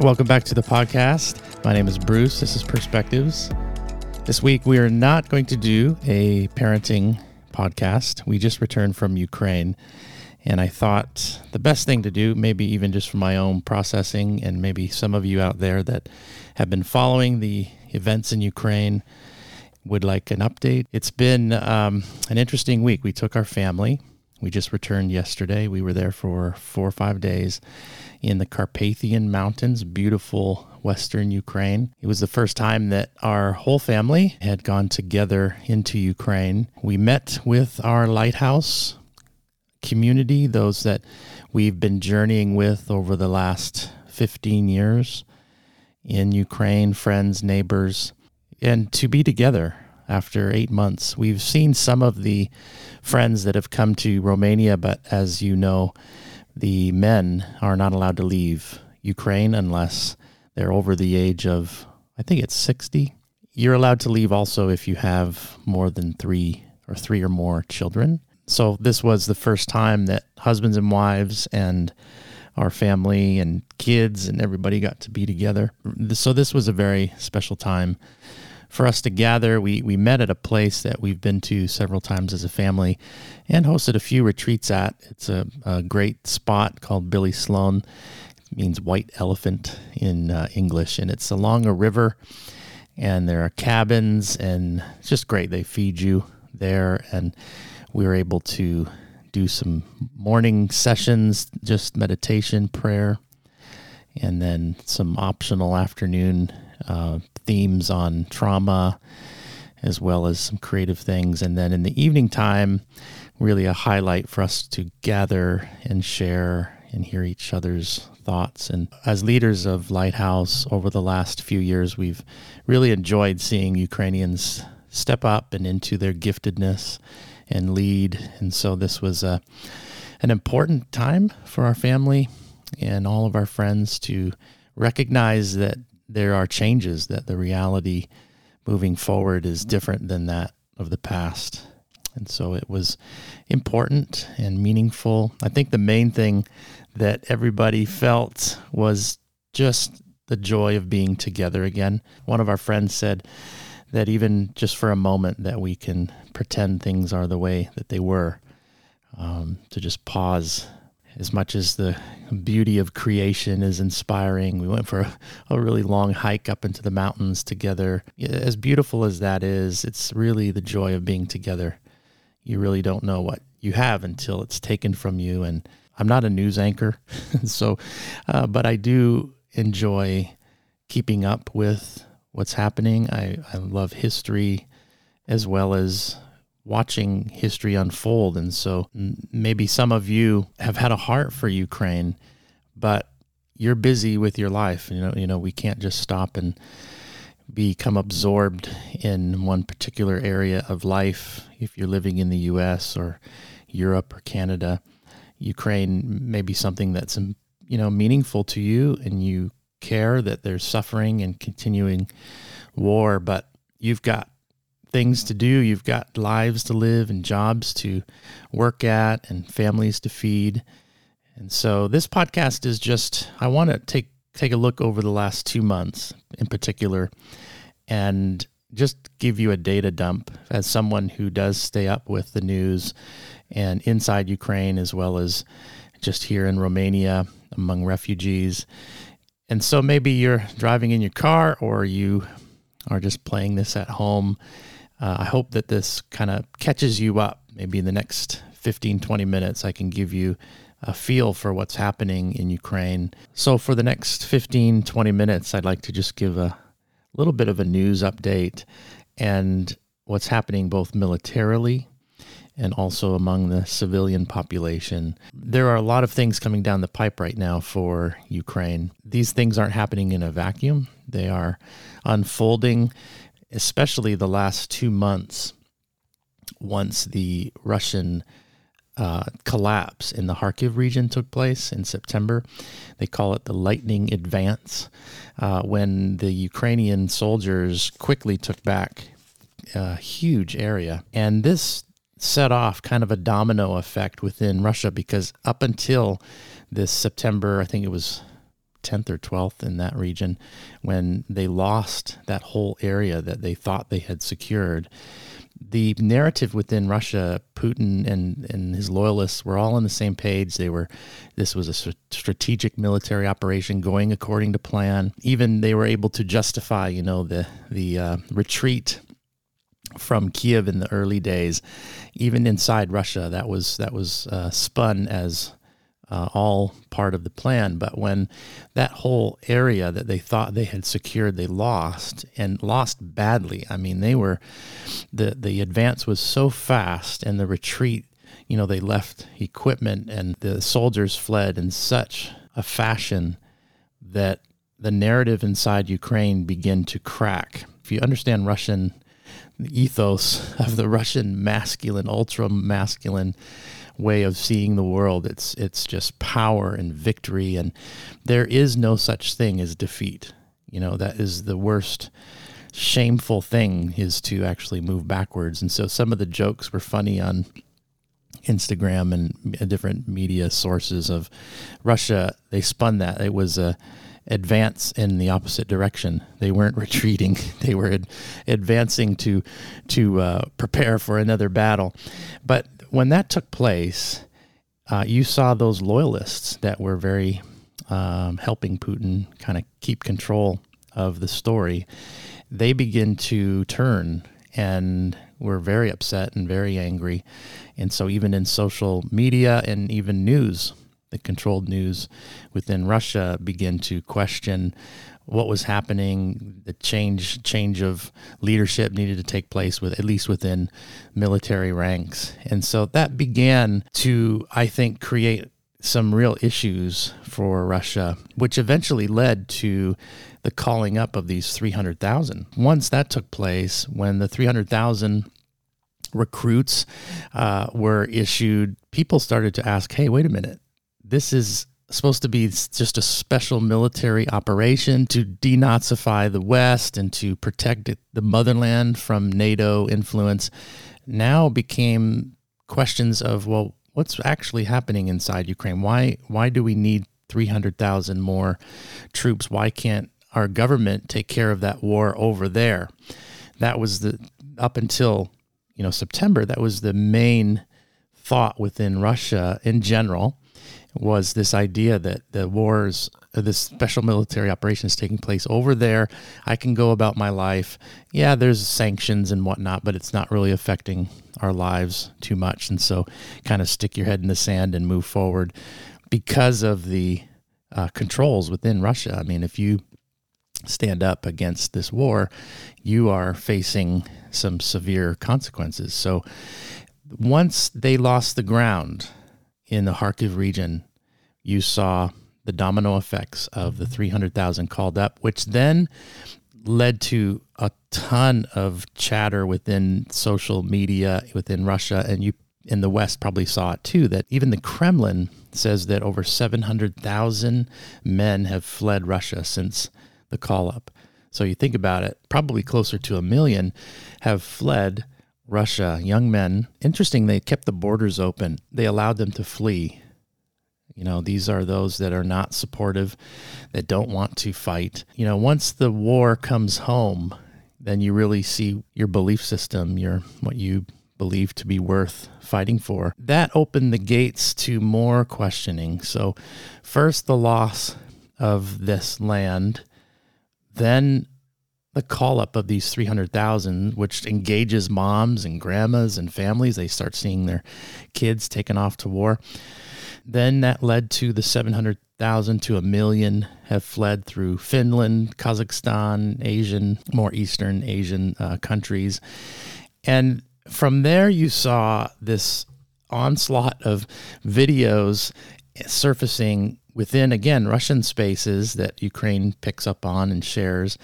Welcome back to the podcast. My name is Bruce. This is Perspectives. This week, we are not going to do a parenting podcast. We just returned from Ukraine. And I thought the best thing to do, maybe even just for my own processing, and maybe some of you out there that have been following the events in Ukraine would like an update. It's been um, an interesting week. We took our family. We just returned yesterday. We were there for four or five days in the Carpathian Mountains, beautiful western Ukraine. It was the first time that our whole family had gone together into Ukraine. We met with our lighthouse community, those that we've been journeying with over the last 15 years in Ukraine, friends, neighbors, and to be together after eight months. We've seen some of the friends that have come to Romania, but as you know, the men are not allowed to leave Ukraine unless they're over the age of, I think it's 60. You're allowed to leave also if you have more than three or three or more children. So this was the first time that husbands and wives and our family and kids and everybody got to be together. So this was a very special time for us to gather. We we met at a place that we've been to several times as a family, and hosted a few retreats at. It's a, a great spot called Bilyi Slon. It means white elephant in uh, English, and it's along a river. And there are cabins, and it's just great. They feed you there, and we were able to do some morning sessions, just meditation, prayer, and then some optional afternoon uh, themes on trauma, as well as some creative things. And then in the evening time, really a highlight for us to gather and share and hear each other's thoughts. And as leaders of Lighthouse over the last few years, we've really enjoyed seeing Ukrainians step up and into their giftedness and lead. And so this was a, an important time for our family and all of our friends to recognize that there are changes, that the reality moving forward is different than that of the past. And so it was important and meaningful. I think the main thing that everybody felt was just the joy of being together again. One of our friends said that even just for a moment that we can pretend things are the way that they were, um, to just pause as much as the beauty of creation is inspiring. We went for a, a, really long hike up into the mountains together. As beautiful as that is, it's really the joy of being together. You really don't know what you have until it's taken from you. And I'm not a news anchor, so, uh, but I do enjoy keeping up with what's happening. I, I love history as well as watching history unfold. And so maybe some of you have had a heart for Ukraine, but you're busy with your life. You know, you know, we can't just stop and become absorbed in one particular area of life. If you're living in the US or Europe or Canada, Ukraine may be something that's you know meaningful to you and you care that there's suffering and continuing war, but you've got things to do. You've got lives to live and jobs to work at and families to feed. And so this podcast is just I want to take take a look over the last 2 months in particular and just give you a data dump as someone who does stay up with the news and inside Ukraine as well as just here in Romania among refugees. And so maybe you're driving in your car or you are just playing this at home uh, I hope that this kind of catches you up. Maybe in the next 15, 20 minutes, I can give you a feel for what's happening in Ukraine. So, for the next 15, 20 minutes, I'd like to just give a little bit of a news update and what's happening both militarily and also among the civilian population. There are a lot of things coming down the pipe right now for Ukraine. These things aren't happening in a vacuum, they are unfolding especially the last two months, once the Russian uh, collapse in the Kharkiv region took place in September. They call it the lightning advance, uh, when the Ukrainian soldiers quickly took back a huge area. And this set off kind of a domino effect within Russia because up until this September, I think it was 10th or 12th in that region when they lost that whole area that they thought they had secured. The narrative within Russia, Putin and, and his loyalists were all on the same page. They were, this was a strategic military operation going according to plan. Even they were able to justify, you know, the the uh, retreat from Kiev in the early days, even inside Russia, that was that was uh, spun as uh, all part of the plan. But when that whole area that they thought they had secured, they lost and lost badly. I mean, they were the the advance was so fast, and the retreat. You know, they left equipment, and the soldiers fled in such a fashion that the narrative inside Ukraine began to crack. If you understand Russian ethos of the Russian masculine, ultra masculine way of seeing the world. It's it's just power and victory, and there is no such thing as defeat. You know that is the worst shameful thing is to actually move backwards. And so some of the jokes were funny on Instagram and different media sources of Russia. They spun that it was a advance in the opposite direction. They weren't retreating; they were ad- advancing to to uh, prepare for another battle. But when that took place, uh, you saw those loyalists that were very um, helping Putin kind of keep control of the story. They begin to turn and were very upset and very angry. And so, even in social media and even news, the controlled news within Russia begin to question what was happening. The change change of leadership needed to take place with at least within military ranks, and so that began to, I think, create some real issues for Russia, which eventually led to the calling up of these 300,000. Once that took place, when the 300,000 recruits uh, were issued, people started to ask, hey, wait a minute this is supposed to be just a special military operation to denazify the West and to protect the motherland from NATO influence now became questions of, well, what's actually happening inside Ukraine? Why, why do we need 300,000 more troops? Why can't our government take care of that war over there? That was the, up until, you know, September, that was the main thought within Russia in general was this idea that the wars, uh, this special military operation is taking place over there. I can go about my life. Yeah, there's sanctions and whatnot, but it's not really affecting our lives too much. And so, kind of stick your head in the sand and move forward because of the uh, controls within Russia. I mean, if you stand up against this war, you are facing some severe consequences. So, once they lost the ground, in the Kharkiv region, you saw the domino effects of the 300,000 called up, which then led to a ton of chatter within social media within Russia. And you in the West probably saw it too that even the Kremlin says that over 700,000 men have fled Russia since the call up. So you think about it, probably closer to a million have fled Russia, young men. Interesting, they kept the borders open. They allowed them to flee. You know, these are those that are not supportive, that don't want to fight. You know, once the war comes home, then you really see your belief system, your what you believe to be worth fighting for. That opened the gates to more questioning. So, first the loss of this land, then the call up of these 300,000, which engages moms and grandmas and families. They start seeing their kids taken off to war. Then that led to the 700,000 to a million have fled through Finland, Kazakhstan, Asian, more Eastern Asian uh, countries. And from there, you saw this onslaught of videos surfacing within, again, Russian spaces that Ukraine picks up on and shares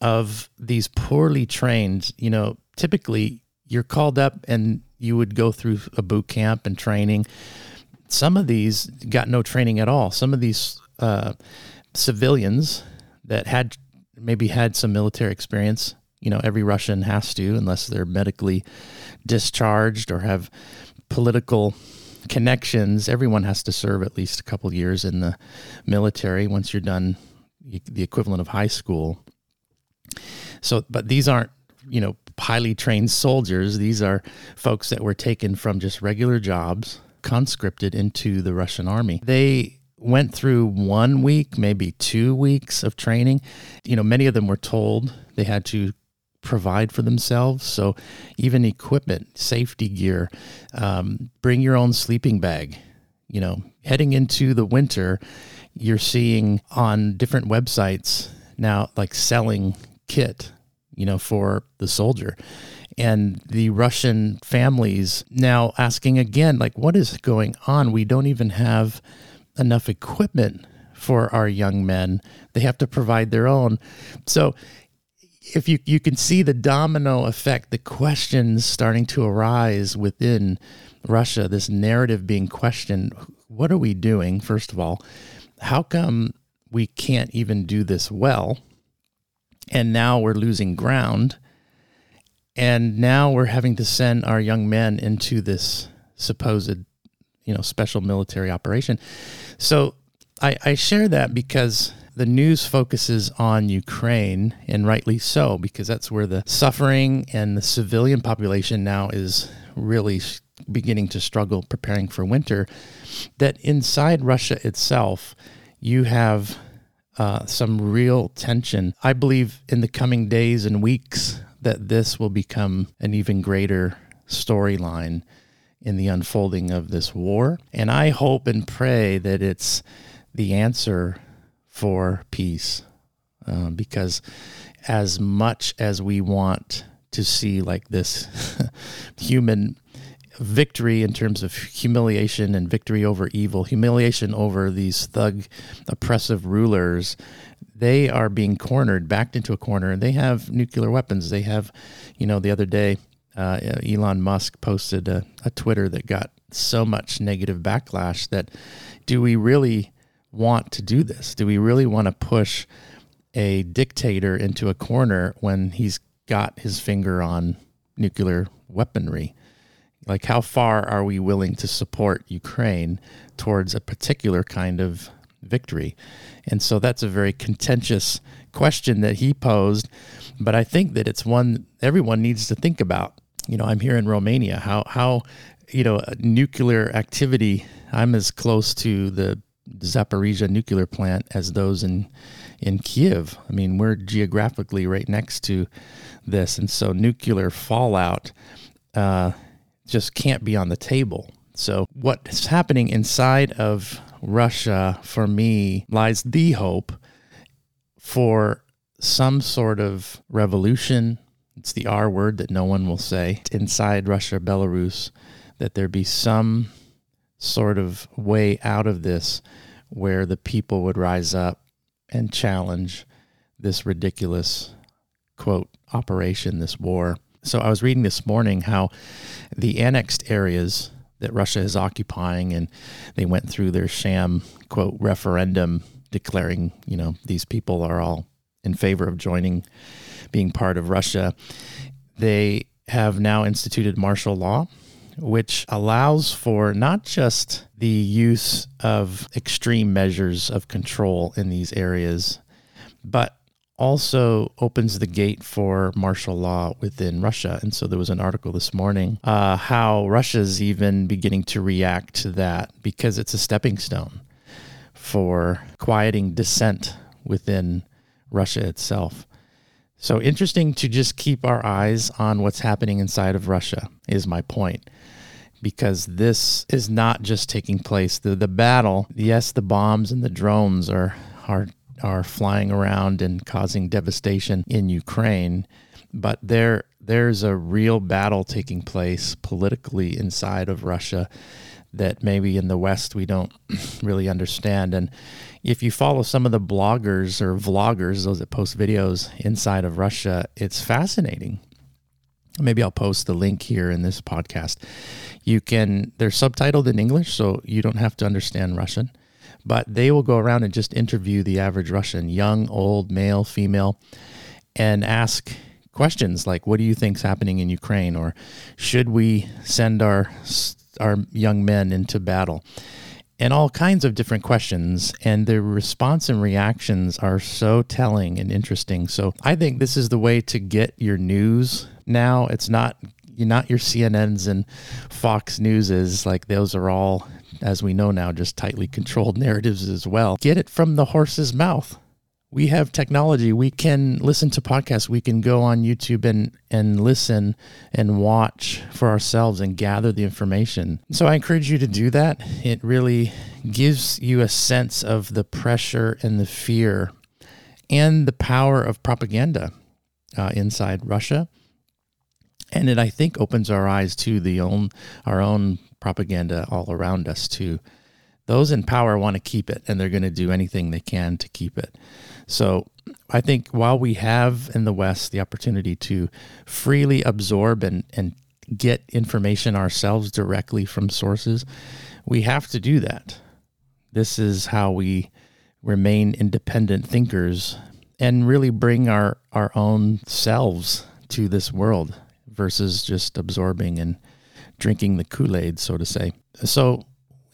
of these poorly trained, you know, typically you're called up and you would go through a boot camp and training. Some of these got no training at all. Some of these uh, civilians that had maybe had some military experience, you know, every Russian has to, unless they're medically discharged or have political connections. Everyone has to serve at least a couple years in the military once you're done the equivalent of high school. So, but these aren't, you know, highly trained soldiers. These are folks that were taken from just regular jobs, conscripted into the Russian army. They went through one week, maybe two weeks of training. You know, many of them were told they had to provide for themselves. So, even equipment, safety gear, um, bring your own sleeping bag. You know, heading into the winter, you're seeing on different websites now, like selling kit, you know, for the soldier. And the Russian families now asking again, like, what is going on? We don't even have enough equipment for our young men. They have to provide their own. So if you you can see the domino effect, the questions starting to arise within Russia, this narrative being questioned. What are we doing? First of all, how come we can't even do this well? And now we're losing ground. And now we're having to send our young men into this supposed, you know, special military operation. So I, I share that because the news focuses on Ukraine, and rightly so, because that's where the suffering and the civilian population now is really beginning to struggle preparing for winter. That inside Russia itself, you have uh, some real tension. I believe in the coming days and weeks that this will become an even greater storyline in the unfolding of this war. And I hope and pray that it's the answer for peace. Uh, because as much as we want to see like this human victory in terms of humiliation and victory over evil, humiliation over these thug, oppressive rulers, they are being cornered, backed into a corner, and they have nuclear weapons. They have, you know, the other day, uh, Elon Musk posted a, a Twitter that got so much negative backlash that do we really want to do this? Do we really want to push a dictator into a corner when he's got his finger on nuclear weaponry? Like, how far are we willing to support Ukraine towards a particular kind of victory? And so that's a very contentious question that he posed, but I think that it's one everyone needs to think about. You know, I'm here in Romania. How how you know nuclear activity? I'm as close to the Zaporizhia nuclear plant as those in in Kiev. I mean, we're geographically right next to this, and so nuclear fallout uh, just can't be on the table. So, what's happening inside of Russia for me lies the hope for some sort of revolution. It's the R word that no one will say inside Russia, Belarus, that there be some sort of way out of this where the people would rise up and challenge this ridiculous quote operation, this war. So I was reading this morning how the annexed areas that Russia is occupying, and they went through their sham quote referendum declaring, you know, these people are all in favor of joining, being part of Russia. They have now instituted martial law which allows for not just the use of extreme measures of control in these areas, but also opens the gate for martial law within Russia. And so there was an article this morning uh, how Russia's even beginning to react to that because it's a stepping stone for quieting dissent within Russia itself. So interesting to just keep our eyes on what's happening inside of Russia, is my point because this is not just taking place. The the battle, yes, the bombs and the drones are are are flying around and causing devastation in Ukraine, but there there's a real battle taking place politically inside of Russia that maybe in the West we don't really understand. And if you follow some of the bloggers or vloggers, those that post videos inside of Russia, it's fascinating maybe I'll post the link here in this podcast. You can, they're subtitled in English, so you don't have to understand Russian, but they will go around and just interview the average Russian, young, old, male, female, and ask questions like, What do you think's happening in Ukraine? Or should we send our our young men into battle and all kinds of different questions. And the response and reactions are so telling and interesting. So I think this is the way to get your news now. It's not you're not your CNNs and Fox Newses like those are all, as we know now, just tightly controlled narratives as well. Get it from the horse's mouth we have technology. We can listen to podcasts. We can go on YouTube and, and listen and watch for ourselves and gather the information. So I encourage you to do that. It really gives you a sense of the pressure and the fear and the power of propaganda uh, inside Russia. And it, I think, opens our eyes to the own our own propaganda all around us too. Those in power want to keep it, and they're going to do anything they can to keep it. So I think while we have in the West the opportunity to freely absorb and, and get information ourselves directly from sources, we have to do that. This is how we remain independent thinkers and really bring our, our own selves to this world versus just absorbing and drinking the Kool Aid, so to say. So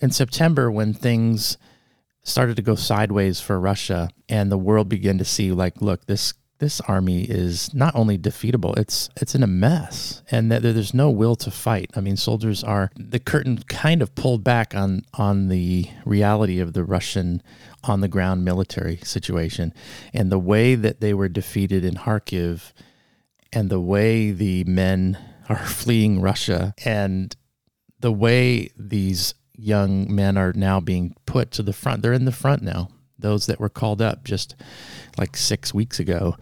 in September, when things started to go sideways for Russia, and the world began to see like, look, this this army is not only defeatable, it's it's in a mess, and that there's no will to fight. I mean, soldiers are the curtain kind of pulled back on on the reality of the Russian on the ground military situation, and the way that they were defeated in Kharkiv, and the way the men are fleeing Russia, and the way these young men are now being put to the front. They're in the front now. Those that were called up just like six weeks ago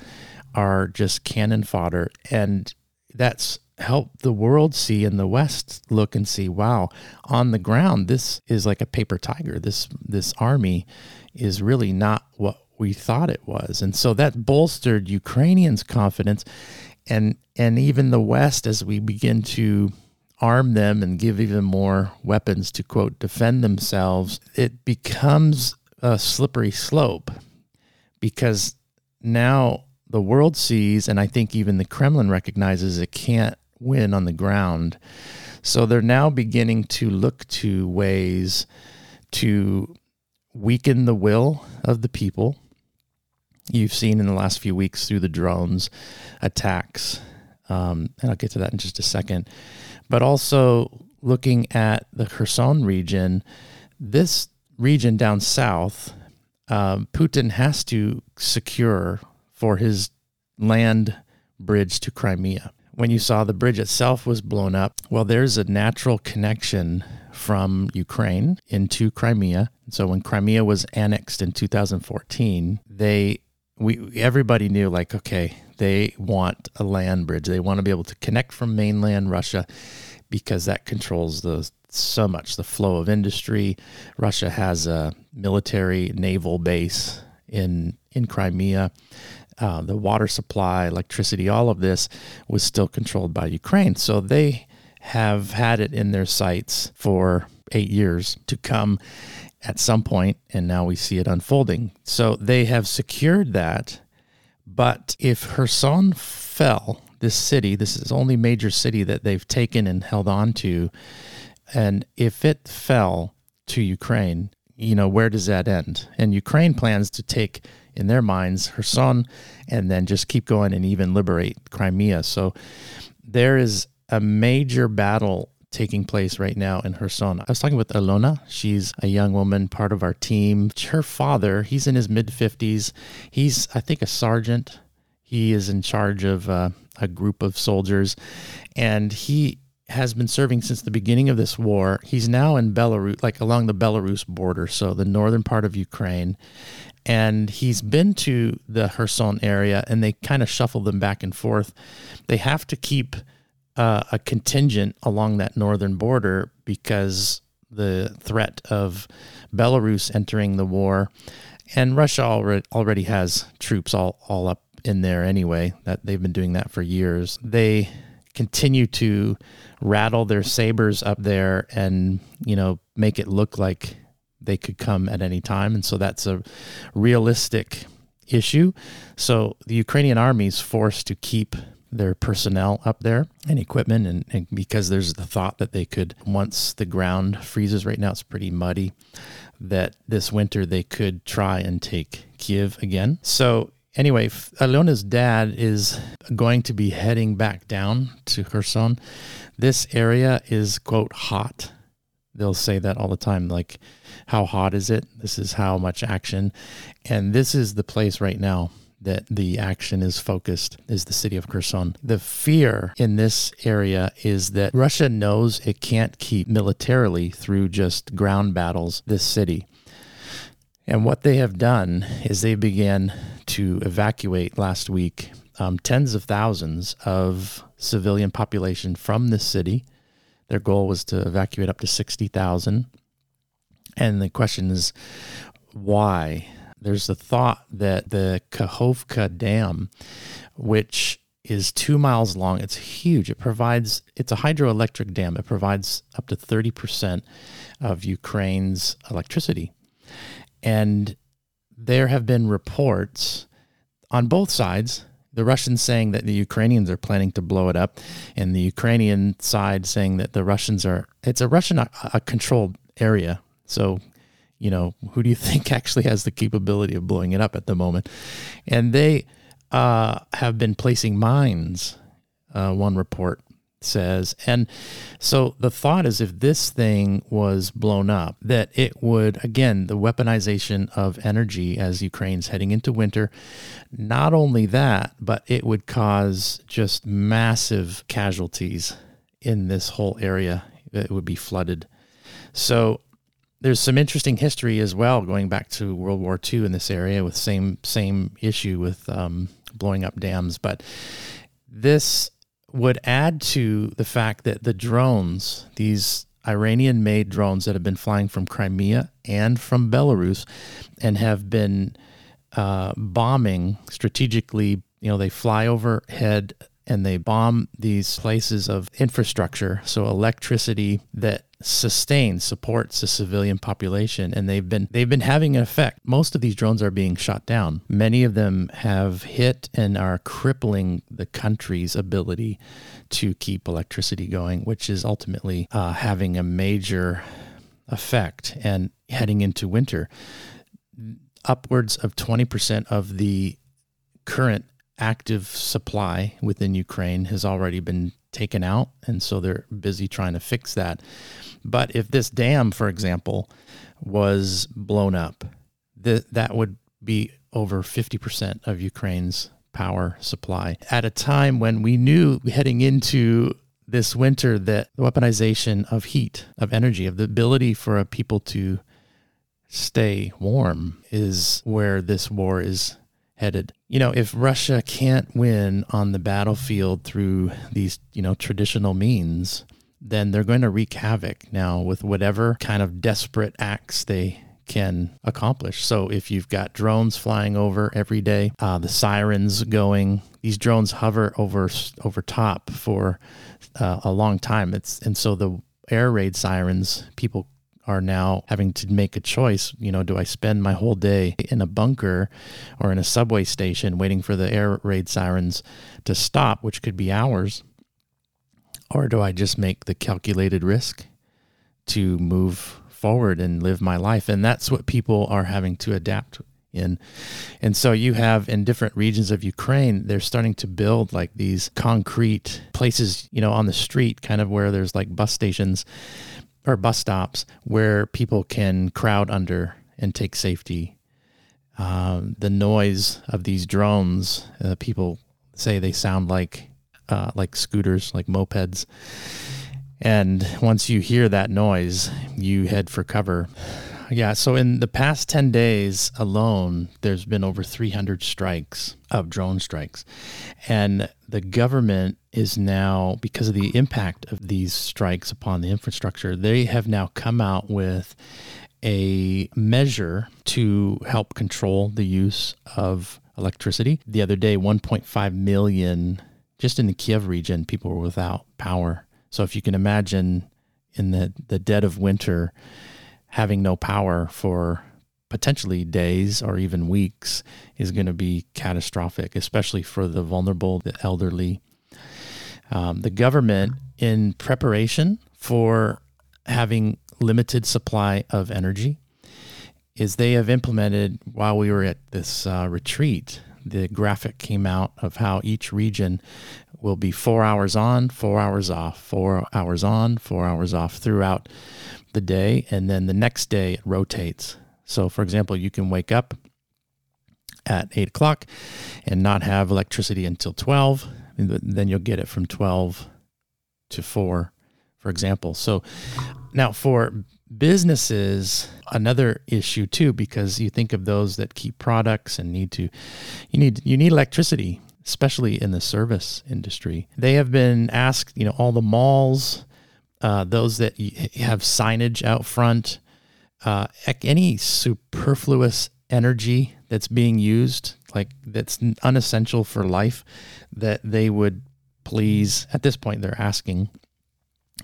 are just cannon fodder. And that's helped the world see in the West look and see, wow, on the ground, this is like a paper tiger. This this army is really not what we thought it was. And so that bolstered Ukrainians' confidence and and even the West as we begin to arm them and give even more weapons to quote defend themselves, it becomes a slippery slope because now the world sees, and I think even the Kremlin recognizes it can't win on the ground. So they're now beginning to look to ways to weaken the will of the people. You've seen in the last few weeks through the drones attacks, um, and I'll get to that in just a second but also looking at the Kherson region, this region down south, um, Putin has to secure for his land bridge to Crimea. When you saw the bridge itself was blown up, well, there's a natural connection from Ukraine into Crimea. So when Crimea was annexed in 2014, they we everybody knew like okay, they want a land bridge. They want to be able to connect from mainland Russia because that controls the so much the flow of industry. Russia has a military naval base in in Crimea. Uh, the water supply, electricity, all of this was still controlled by Ukraine. So they have had it in their sights for eight years to come at some point, and now we see it unfolding. So they have secured that but if Kherson fell, this city, this is the only major city that they've taken and held on to, and if it fell to Ukraine, you know, where does that end? And Ukraine plans to take, in their minds, Kherson and then just keep going and even liberate Crimea. So there is a major battle taking place right now in Kherson. I was talking with Alona. She's a young woman, part of our team. Her father, he's in his mid 50s. He's, I think, a sergeant. He is in charge of uh, a group of soldiers, and he has been serving since the beginning of this war. He's now in Belarus, like along the Belarus border, so the northern part of Ukraine. And he's been to the Kherson area, and they kind of shuffle them back and forth. They have to keep uh, a contingent along that northern border because the threat of Belarus entering the war, and Russia already already has troops all all up in there anyway. That they've been doing that for years. They continue to rattle their sabers up there and you know make it look like they could come at any time, and so that's a realistic issue. So the Ukrainian army is forced to keep their personnel up there and equipment. And, and because there's the thought that they could, once the ground freezes right now, it's pretty muddy, that this winter they could try and take Kiev again. So anyway, Alona's dad is going to be heading back down to Kherson. This area is, quote, hot. They'll say that all the time, like, how hot is it? This is how much action. And this is the place right now that the action is focused is the city of Kherson. The fear in this area is that Russia knows it can't keep militarily through just ground battles this city. And what they have done is they began to evacuate last week um, tens of thousands of civilian population from this city. Their goal was to evacuate up to 60,000. And the question is, why? There's a thought that the Kakhovka Dam, which is two miles long, it's huge. It provides, it's a hydroelectric dam. It provides up to 30% of Ukraine's electricity. And there have been reports on both sides. The Russians saying that the Ukrainians are planning to blow it up, and the Ukrainian side saying that the Russians are, it's a Russian a controlled area. So, you know, who do you think actually has the capability of blowing it up at the moment? And they uh, have been placing mines, uh, one report says. And so the thought is if this thing was blown up, that it would, again, the weaponization of energy as Ukraine's heading into winter, not only that, but it would cause just massive casualties in this whole area. It would be flooded. So there's some interesting history as well, going back to World War II in this area with same same issue with um, blowing up dams. But this would add to the fact that the drones, these Iranian made drones that have been flying from Crimea and from Belarus and have been uh, bombing strategically, you know, they fly overhead and they bomb these places of infrastructure, so electricity that sustains, supports the civilian population, and they've been they've been having an effect. Most of these drones are being shot down. Many of them have hit and are crippling the country's ability to keep electricity going, which is ultimately uh, having a major effect. And heading into winter, upwards of twenty percent of the current active supply within Ukraine has already been taken out. And so they're busy trying to fix that. But if this dam, for example, was blown up, th- that would be over 50% of Ukraine's power supply at a time when we knew heading into this winter that the weaponization of heat, of energy, of the ability for a people to stay warm is where this war is headed. You know, if Russia can't win on the battlefield through these, you know, traditional means, then they're going to wreak havoc now with whatever kind of desperate acts they can accomplish. So if you've got drones flying over every day, uh, the sirens going, these drones hover over over top for uh, a long time. It's and so the air raid sirens, people are now having to make a choice. You know, do I spend my whole day in a bunker or in a subway station waiting for the air raid sirens to stop, which could be hours? Or do I just make the calculated risk to move forward and live my life? And that's what people are having to adapt in. And so you have in different regions of Ukraine, they're starting to build like these concrete places, you know, on the street, kind of where there's like bus stations or bus stops where people can crowd under and take safety. Um, the noise of these drones, uh, people say they sound like uh, like scooters, like mopeds. And once you hear that noise, you head for cover. Yeah, so in the past 10 days alone, there's been over 300 strikes of drone strikes. And the government is now, because of the impact of these strikes upon the infrastructure, they have now come out with a measure to help control the use of electricity. The other day, 1.5 million, just in the Kiev region, people were without power. So if you can imagine in the, the dead of winter, having no power for potentially days or even weeks is going to be catastrophic, especially for the vulnerable, the elderly. Um, the government, in preparation for having limited supply of energy, is they have implemented while we were at this uh, retreat. The graphic came out of how each region will be four hours on, four hours off, four hours on, four hours off throughout the day. And then the next day it rotates. So, for example, you can wake up at eight o'clock and not have electricity until 12. Then you'll get it from 12 to 4, for example. So, now for businesses, another issue too, because you think of those that keep products and need to, you need, you need electricity especially in the service industry. They have been asked, you know, all the malls, uh, those that have signage out front, uh, any superfluous energy that's being used, like that's unessential for life, that they would please, at this point, they're asking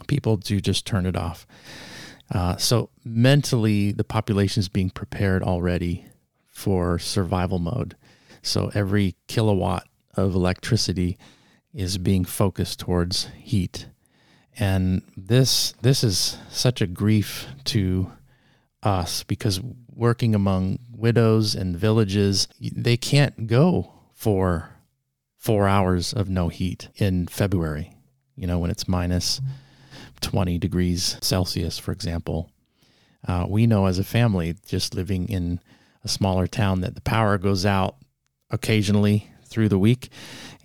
people to just turn it off. Uh, so mentally, the population is being prepared already for survival mode. So every kilowatt of electricity is being focused towards heat. And this this is such a grief to us because working among widows and villages, they can't go for four hours of no heat in February, you know, when it's minus 20 degrees Celsius, for example. Uh, we know as a family, just living in a smaller town, that the power goes out occasionally through the week.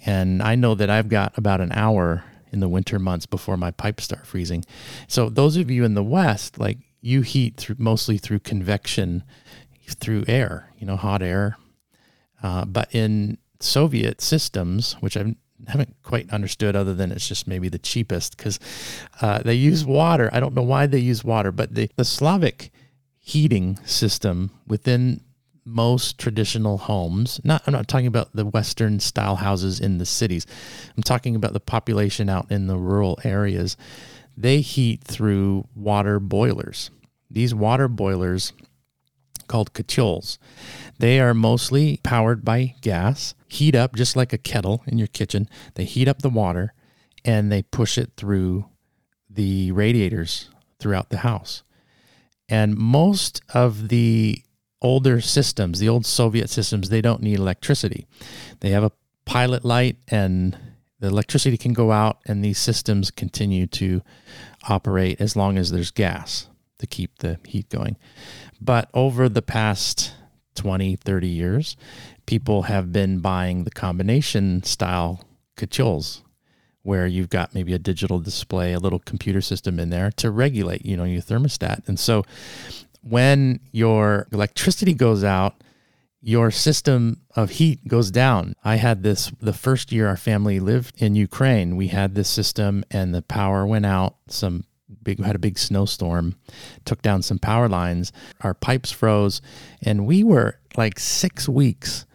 And I know that I've got about an hour in the winter months before my pipes start freezing. So those of you in the West, like you heat through mostly through convection, through air, you know, hot air. Uh, but in Soviet systems, which I haven't quite understood, other than it's just maybe the cheapest, because uh, they use water. I don't know why they use water, but the, the Slavic heating system within most traditional homes not i'm not talking about the western style houses in the cities. I'm talking about the population out in the rural areas. They heat through water boilers. These water boilers called kotyls they are mostly powered by gas heat up just like a kettle in your kitchen. They heat up the water and they push it through the radiators throughout the house. And most of the older systems, the old Soviet systems, they don't need electricity. They have a pilot light and the electricity can go out and these systems continue to operate as long as there's gas to keep the heat going. But over the past 20, 30 years, people have been buying the combination style kotyls where you've got maybe a digital display, a little computer system in there to regulate, you know, your thermostat. And so when your electricity goes out, your system of heat goes down. I had this the first year our family lived in Ukraine. We had this system and the power went out. Some big had a big snowstorm, took down some power lines. Our pipes froze, and we were like six weeks.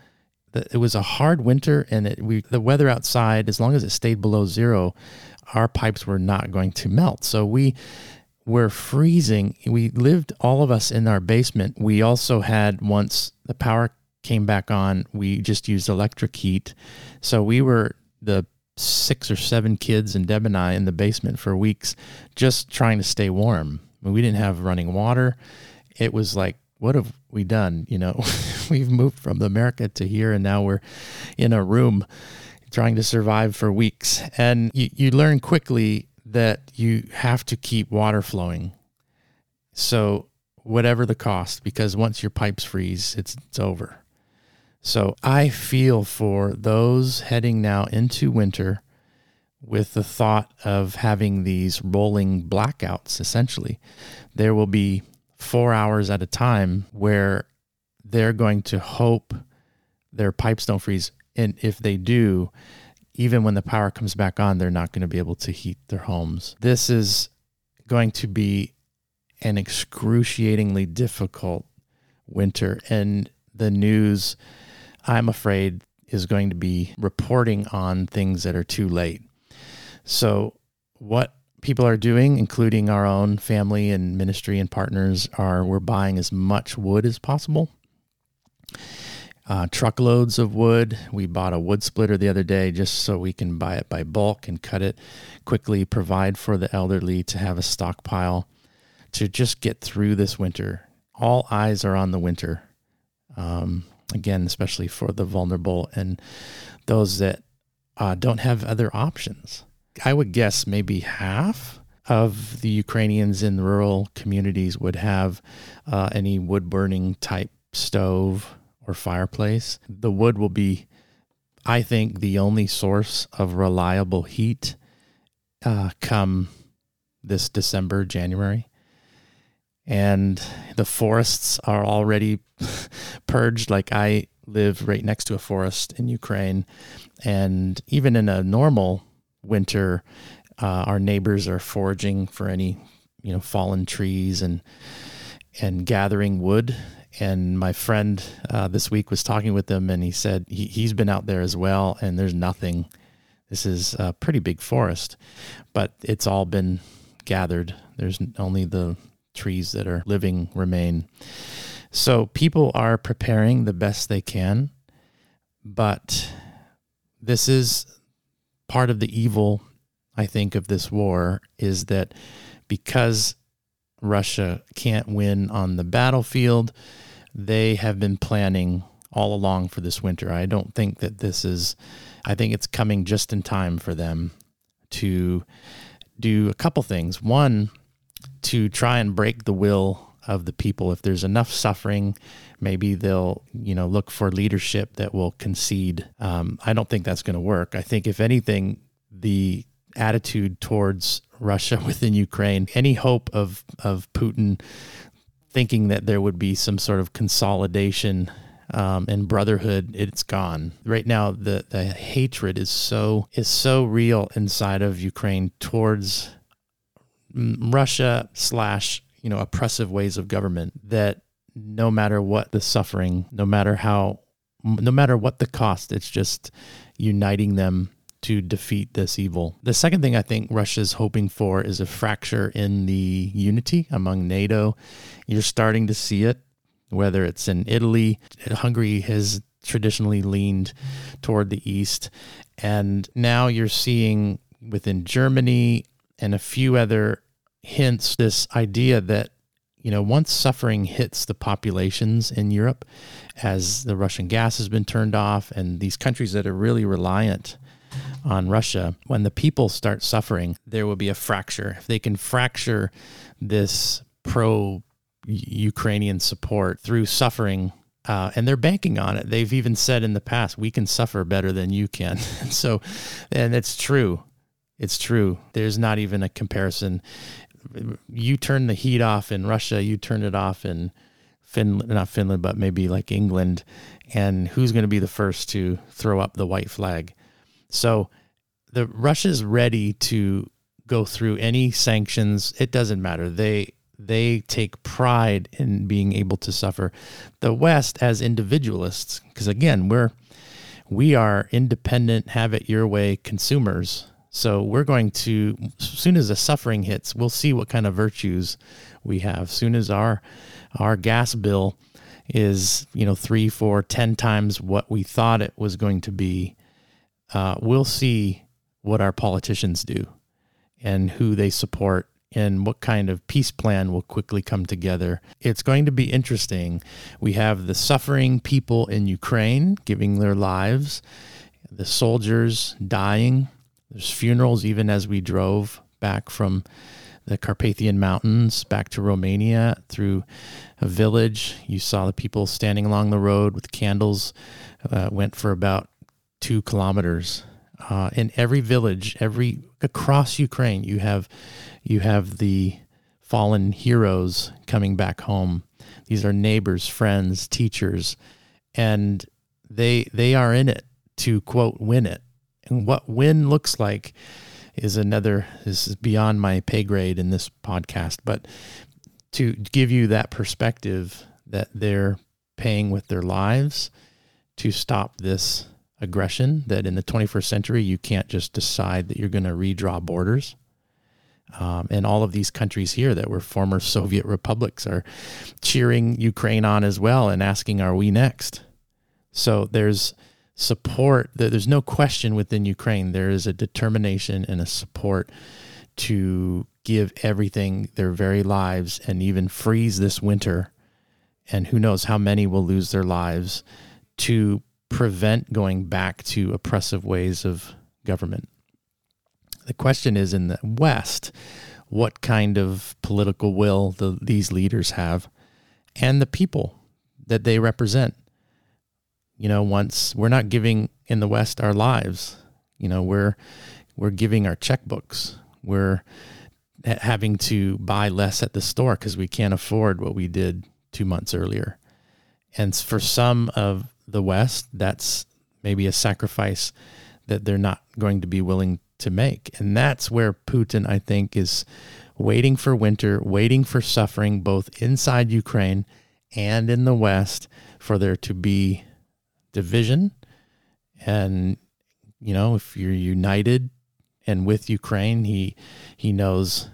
It was a hard winter, and it, we the weather outside, as long as it stayed below zero, our pipes were not going to melt. So we were freezing. We lived all of us in our basement. We also had once the power came back on, we just used electric heat. So we were the six or seven kids and Deb and I in the basement for weeks just trying to stay warm. we didn't have running water. It was like, what have we done? You know, we've moved from America to here and now we're in a room trying to survive for weeks. And you, you learn quickly that you have to keep water flowing. So, whatever the cost, because once your pipes freeze, it's, it's over. So, I feel for those heading now into winter with the thought of having these rolling blackouts, essentially. There will be four hours at a time where they're going to hope their pipes don't freeze. And if they do, even when the power comes back on, they're not going to be able to heat their homes. This is going to be an excruciatingly difficult winter. And the news, I'm afraid, is going to be reporting on things that are too late. So, what people are doing, including our own family and ministry and partners, are we're buying as much wood as possible. Uh, truckloads of wood. We bought a wood splitter the other day just so we can buy it by bulk and cut it quickly, provide for the elderly to have a stockpile to just get through this winter. All eyes are on the winter. Um, again, especially for the vulnerable and those that uh, don't have other options. I would guess maybe half of the Ukrainians in rural communities would have uh, any wood burning type stove or fireplace. The wood will be, I think, the only source of reliable heat uh, come this December, January. And the forests are already purged. Like I live right next to a forest in Ukraine. And even in a normal winter, uh, our neighbors are foraging for any, you know, fallen trees and and gathering wood. And my friend uh, this week was talking with them, and he said he, he's been out there as well, and there's nothing. This is a pretty big forest, but it's all been gathered. There's only the trees that are living remain. So people are preparing the best they can, but this is part of the evil, I think, of this war is that because Russia can't win on the battlefield, they have been planning all along for this winter. I don't think that this is, I think it's coming just in time for them to do a couple things. One, to try and break the will of the people. If there's enough suffering, maybe they'll, you know, look for leadership that will concede. Um, I don't think that's going to work. I think, if anything, the attitude towards Russia within Ukraine, any hope of of Putin thinking that there would be some sort of consolidation um, and brotherhood, it's gone. Right now, the the hatred is so is so real inside of Ukraine towards Russia slash you know oppressive ways of government that no matter what the suffering, no matter how, no matter what the cost, it's just uniting them to defeat this evil. The second thing I think Russia's hoping for is a fracture in the unity among NATO. You're starting to see it, whether it's in Italy, Hungary has traditionally leaned toward the east, and now you're seeing within Germany and a few other hints this idea that you know, once suffering hits the populations in Europe, as the Russian gas has been turned off, and these countries that are really reliant on Russia, when the people start suffering, there will be a fracture. If they can fracture this pro Ukrainian support through suffering, uh, and they're banking on it. They've even said in the past, we can suffer better than you can. so, and it's true. It's true. There's not even a comparison you turn the heat off in Russia, you turn it off in Finland, not Finland, but maybe like England, and who's going to be the first to throw up the white flag? So the Russia's ready to go through any sanctions. It doesn't matter. They they take pride in being able to suffer. The West as individualists, because again, we're we are independent, have it your way consumers so we're going to, as soon as the suffering hits, we'll see what kind of virtues we have. As soon as our our gas bill is, you know, three, four, ten times what we thought it was going to be, uh, we'll see what our politicians do and who they support and what kind of peace plan will quickly come together. It's going to be interesting. We have the suffering people in Ukraine giving their lives, the soldiers dying there's funerals even as we drove back from the Carpathian Mountains back to Romania through a village. You saw the people standing along the road with candles. Uh, went for about two kilometers. Uh, in every village, every across Ukraine, you have you have the fallen heroes coming back home. These are neighbors, friends, teachers, and they they are in it to quote win it. And what win looks like is another, this is beyond my pay grade in this podcast, but to give you that perspective that they're paying with their lives to stop this aggression, that in the 21st century, you can't just decide that you're going to redraw borders. Um, and all of these countries here that were former Soviet republics are cheering Ukraine on as well and asking, Are we next? So there's support. There's no question within Ukraine. There is a determination and a support to give everything, their very lives, and even freeze this winter. And who knows how many will lose their lives to prevent going back to oppressive ways of government. The question is in the West, what kind of political will the, these leaders have and the people that they represent. You know, once we're not giving in the West our lives, you know, we're we're giving our checkbooks. We're having to buy less at the store because we can't afford what we did two months earlier. And for some of the West, that's maybe a sacrifice that they're not going to be willing to make. And that's where Putin, I think, is waiting for winter, waiting for suffering both inside Ukraine and in the West for there to be division. And, you know, if you're united and with Ukraine, he he knows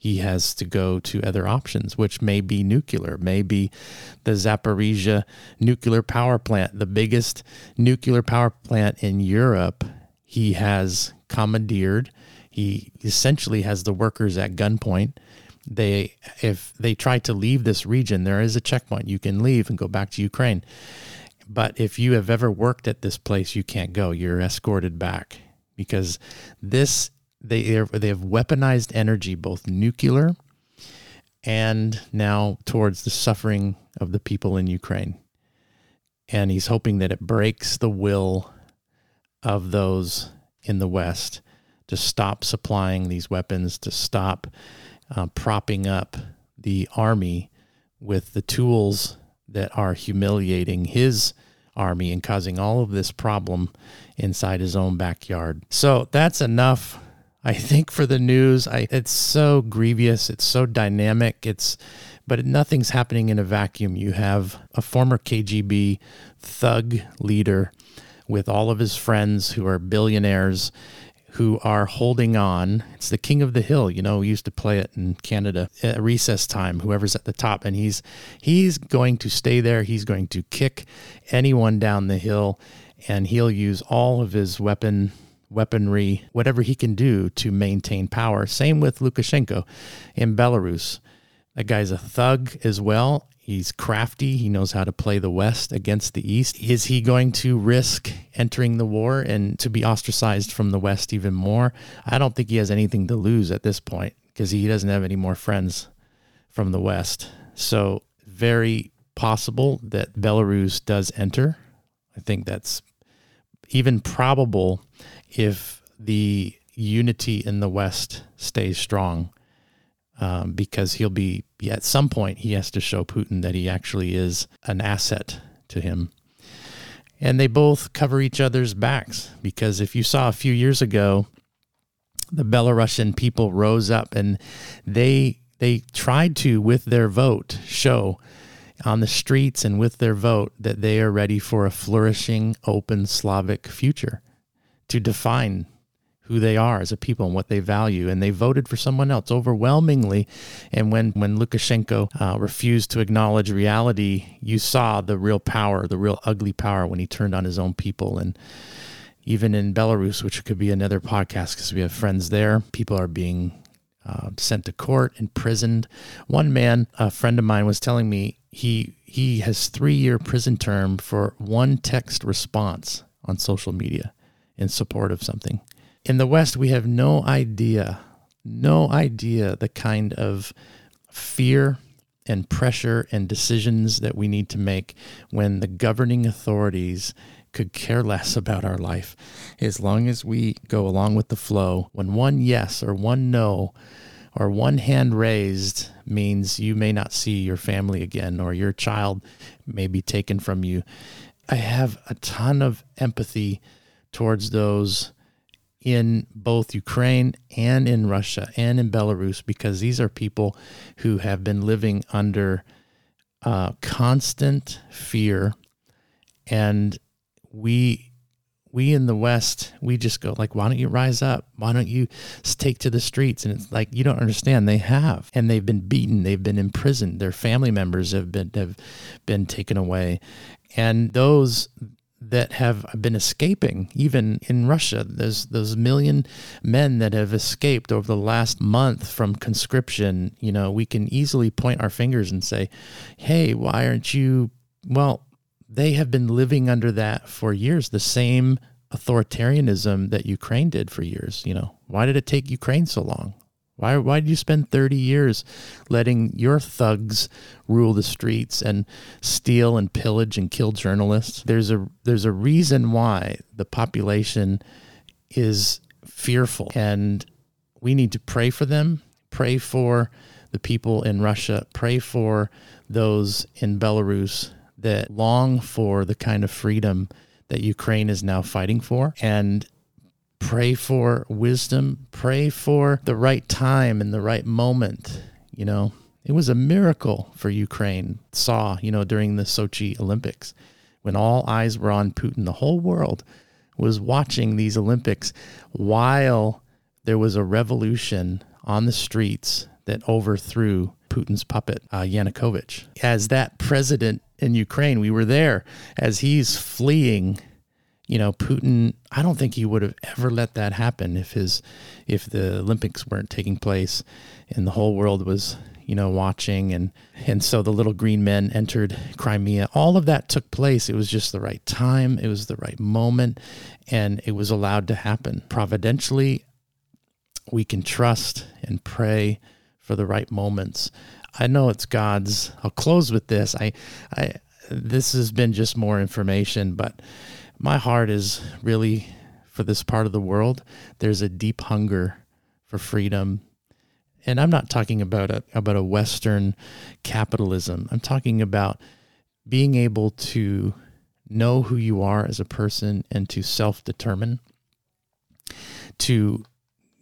he has to go to other options, which may be nuclear, may be the Zaporizhia nuclear power plant, the biggest nuclear power plant in Europe. He has commandeered. He essentially has the workers at gunpoint. They, if they try to leave this region, there is a checkpoint. You can leave and go back to Ukraine. But if you have ever worked at this place, you can't go. You're escorted back because this they they have weaponized energy, both nuclear and now towards the suffering of the people in Ukraine. And he's hoping that it breaks the will of those in the West to stop supplying these weapons, to stop uh, propping up the army with the tools that are humiliating his army and causing all of this problem inside his own backyard. So that's enough. I think for the news, I, it's so grievous. It's so dynamic. It's, but nothing's happening in a vacuum. You have a former KGB thug leader with all of his friends who are billionaires who are holding on. It's the king of the hill, you know, we used to play it in Canada at recess time, whoever's at the top and he's he's going to stay there. He's going to kick anyone down the hill and he'll use all of his weapon weaponry, whatever he can do to maintain power. Same with Lukashenko in Belarus. That guy's a thug as well. He's crafty. He knows how to play the West against the East. Is he going to risk entering the war and to be ostracized from the West even more? I don't think he has anything to lose at this point because he doesn't have any more friends from the West. So, very possible that Belarus does enter. I think that's even probable if the unity in the West stays strong um, because he'll be at some point he has to show Putin that he actually is an asset to him. And they both cover each other's backs because if you saw a few years ago, the Belarusian people rose up and they they tried to with their vote show on the streets and with their vote that they are ready for a flourishing open Slavic future to define who they are as a people and what they value. And they voted for someone else overwhelmingly. And when, when Lukashenko uh, refused to acknowledge reality, you saw the real power, the real ugly power when he turned on his own people. And even in Belarus, which could be another podcast because we have friends there, people are being uh, sent to court, imprisoned. One man, a friend of mine, was telling me he he has three year prison term for one text response on social media in support of something in the West, we have no idea, no idea the kind of fear and pressure and decisions that we need to make when the governing authorities could care less about our life as long as we go along with the flow. When one yes or one no or one hand raised means you may not see your family again or your child may be taken from you. I have a ton of empathy towards those in both Ukraine and in Russia and in Belarus because these are people who have been living under uh, constant fear, and we we in the West we just go like, why don't you rise up? Why don't you take to the streets? And it's like you don't understand. They have, and they've been beaten. They've been imprisoned. Their family members have been have been taken away, and those that have been escaping, even in Russia. There's those million men that have escaped over the last month from conscription. You know, we can easily point our fingers and say, hey, why aren't you? Well, they have been living under that for years, the same authoritarianism that Ukraine did for years. You know, why did it take Ukraine so long? Why, why did you spend 30 years letting your thugs rule the streets and steal and pillage and kill journalists? There's a, there's a reason why the population is fearful, and we need to pray for them, pray for the people in Russia, pray for those in Belarus that long for the kind of freedom that Ukraine is now fighting for. And pray for wisdom, pray for the right time and the right moment. You know, it was a miracle for Ukraine, saw, you know, during the Sochi Olympics when all eyes were on Putin. The whole world was watching these Olympics while there was a revolution on the streets that overthrew Putin's puppet, uh, Yanukovych. As that president in Ukraine, we were there as he's fleeing you know, Putin, I don't think he would have ever let that happen if his if the Olympics weren't taking place and the whole world was, you know, watching and and so the little green men entered Crimea. All of that took place. It was just the right time, it was the right moment, and it was allowed to happen. Providentially, we can trust and pray for the right moments. I know it's God's. I'll close with this. I I this has been just more information, but my heart is really for this part of the world. There's a deep hunger for freedom. And I'm not talking about a, about a Western capitalism. I'm talking about being able to know who you are as a person and to self determine, to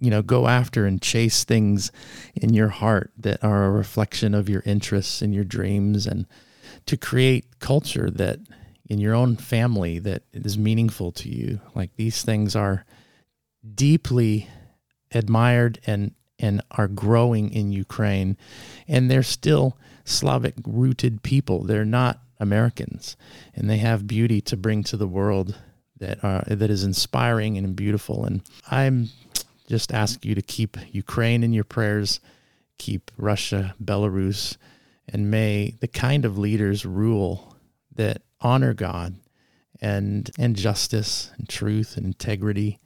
you know go after and chase things in your heart that are a reflection of your interests and your dreams and to create culture that in your own family that is meaningful to you. Like these things are deeply admired and and are growing in Ukraine and they're still Slavic rooted people. They're not Americans and they have beauty to bring to the world that are that is inspiring and beautiful and I'm just ask you to keep Ukraine in your prayers, keep Russia, Belarus, and may the kind of leaders rule that honor God and and justice and truth and integrity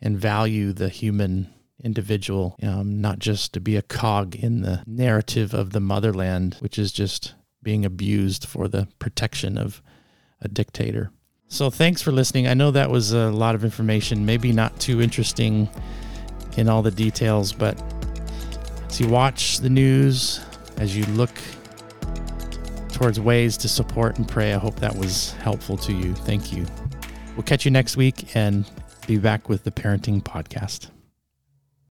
and value the human individual, um, not just to be a cog in the narrative of the motherland, which is just being abused for the protection of a dictator. So thanks for listening. I know that was a lot of information, maybe not too interesting in all the details, but as you watch the news, as you look towards ways to support and pray. I hope that was helpful to you. Thank you. We'll catch you next week and be back with the Parenting Podcast.